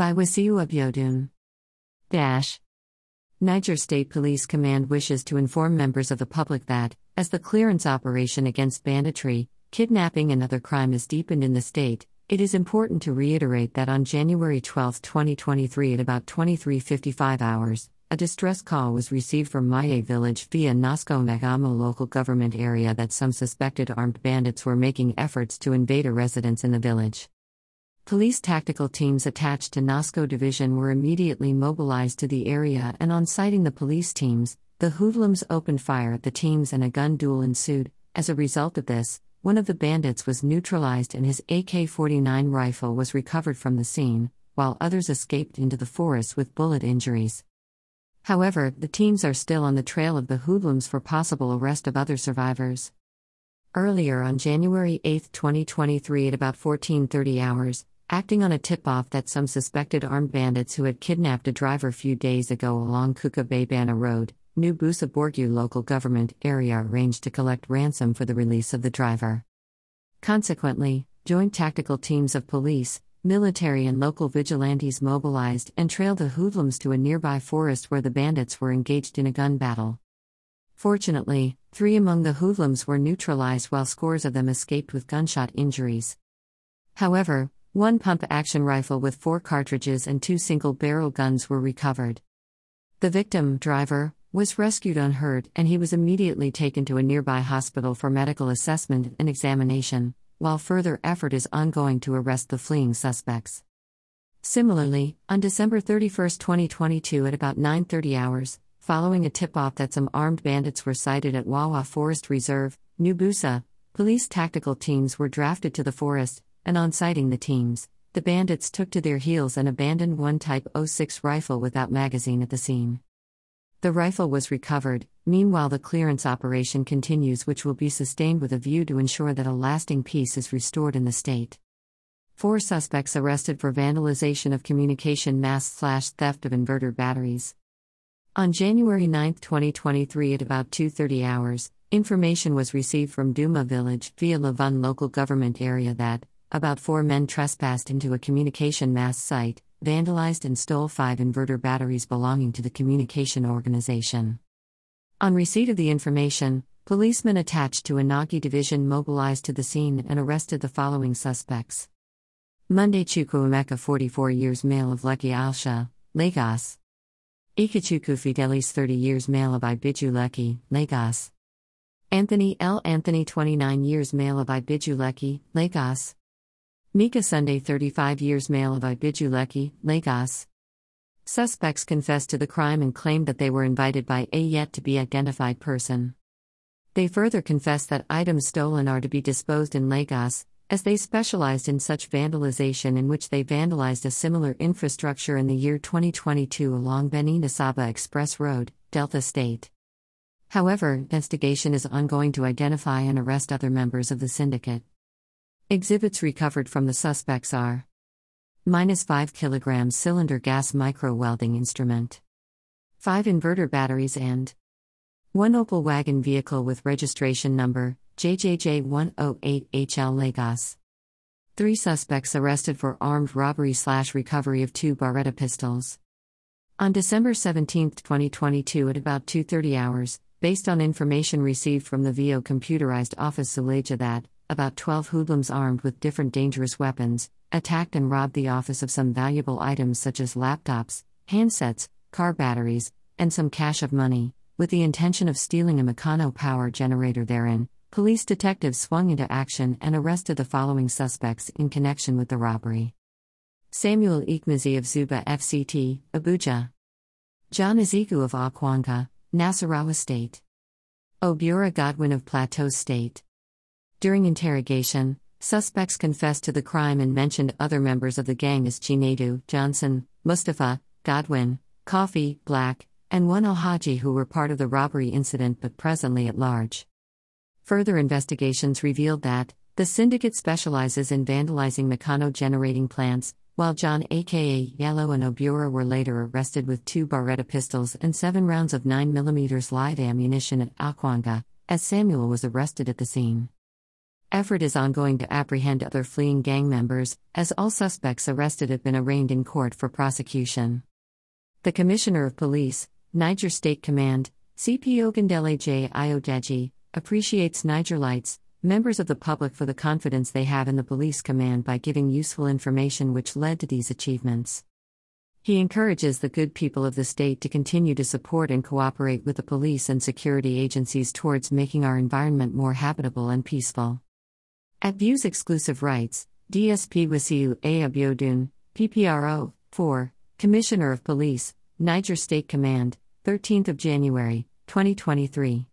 By Wasiu Abiodun. Dash. Niger State Police Command wishes to inform members of the public that, as the clearance operation against banditry, kidnapping, and other crime is deepened in the state, it is important to reiterate that on January 12, 2023, at about 23:55 hours, a distress call was received from Maye village via Nasko Magama local government area that some suspected armed bandits were making efforts to invade a residence in the village. Police tactical teams attached to Nasko division were immediately mobilized to the area and on sighting the police teams, the hoodlums opened fire at the teams and a gun duel ensued. As a result of this, one of the bandits was neutralized and his AK 49 rifle was recovered from the scene, while others escaped into the forest with bullet injuries. However, the teams are still on the trail of the hoodlums for possible arrest of other survivors. Earlier on January 8, 2023 at about 14:30 hours, acting on a tip-off that some suspected armed bandits who had kidnapped a driver few days ago along Kuka Baybana Road, New Bussa Borgu local government area arranged to collect ransom for the release of the driver. Consequently, joint tactical teams of police, military and local vigilantes mobilized and trailed the hoodlums to a nearby forest where the bandits were engaged in a gun battle. Fortunately, three among the hoodlums were neutralized while scores of them escaped with gunshot injuries. However, one pump action rifle with four cartridges and two single barrel guns were recovered. The victim, driver, was rescued unhurt and he was immediately taken to a nearby hospital for medical assessment and examination while further effort is ongoing to arrest the fleeing suspects. Similarly, on December 31, 2022 at about 9:30 hours, following a tip-off that some armed bandits were sighted at Wawa Forest Reserve, New Bussa, police tactical teams were drafted to the forest, and on sighting the teams, the bandits took to their heels and abandoned one Type 06 rifle without magazine at the scene. The rifle was recovered, meanwhile, the clearance operation continues, which will be sustained with a view to ensure that a lasting peace is restored in the state. Four suspects arrested for vandalization of communication masts slash theft of inverter batteries. On January 9, 2023 at about 2:30 hours, information was received from Duma village via Lavun local government area that about 4 men trespassed into a communication mast site vandalized and stole five inverter batteries belonging to the communication organization. On receipt of the information, policemen attached to Inagi Division mobilized to the scene and arrested the following suspects. Monday Chukwuemeka 44 years male of Lekki Alsha, Lagos. Ikechukwu Fidelis 30 years male of Ibeju Lekki, Lagos. Anthony L. Anthony 29 years male of Ibeju Lekki, Lagos. Mika Sunday 35 years male of Ibeju Lekki, Lagos. Suspects confessed to the crime and claimed that they were invited by a yet to be identified person. They further confessed that items stolen are to be disposed in Lagos, as they specialized in such vandalization in which they vandalized a similar infrastructure in the year 2022 along Benin Asaba Express Road, Delta State. However, investigation is ongoing to identify and arrest other members of the syndicate. Exhibits recovered from the suspects are minus 5 kg cylinder gas micro welding instrument, 5 inverter batteries, and 1 Opel wagon vehicle with registration number JJJ108HL Lagos. Three suspects arrested for armed robbery slash recovery of two Beretta pistols. On December 17, 2022 at about 2.30 hours, based on information received from the VO computerized office Suleja that, about 12 hoodlums armed with different dangerous weapons, attacked and robbed the office of some valuable items such as laptops, handsets, car batteries, and some cash of money, with the intention of stealing a Mikano power generator therein. Police detectives swung into action and arrested the following suspects in connection with the robbery Samuel Ikmazi of Zuba FCT, Abuja. John Ezeku of Akwanga, Nasarawa State. Obiora Godwin of Plateau State. During interrogation, suspects confessed to the crime and mentioned other members of the gang as Chinedu, Johnson, Mustafa, Godwin, Coffee, Black, and one Alhaji who were part of the robbery incident but presently at large. Further investigations revealed that the syndicate specializes in vandalizing Mikano generating plants, while John aka Yellow and Obura were later arrested with two Beretta pistols and seven rounds of 9mm live ammunition at Akwanga, as Samuel was arrested at the scene. Effort is ongoing to apprehend other fleeing gang members, as all suspects arrested have been arraigned in court for prosecution. The Commissioner of Police, Niger State Command, CP Ogundele J. Ayodeji, appreciates Nigerlites, members of the public for the confidence they have in the police command by giving useful information which led to these achievements. He encourages the good people of the state to continue to support and cooperate with the police and security agencies towards making our environment more habitable and peaceful. At Views Exclusive Rights, DSP Wasiu A. Abiodun, PPRO, 4, Commissioner of Police, Niger State Command, 13th of January, 2023.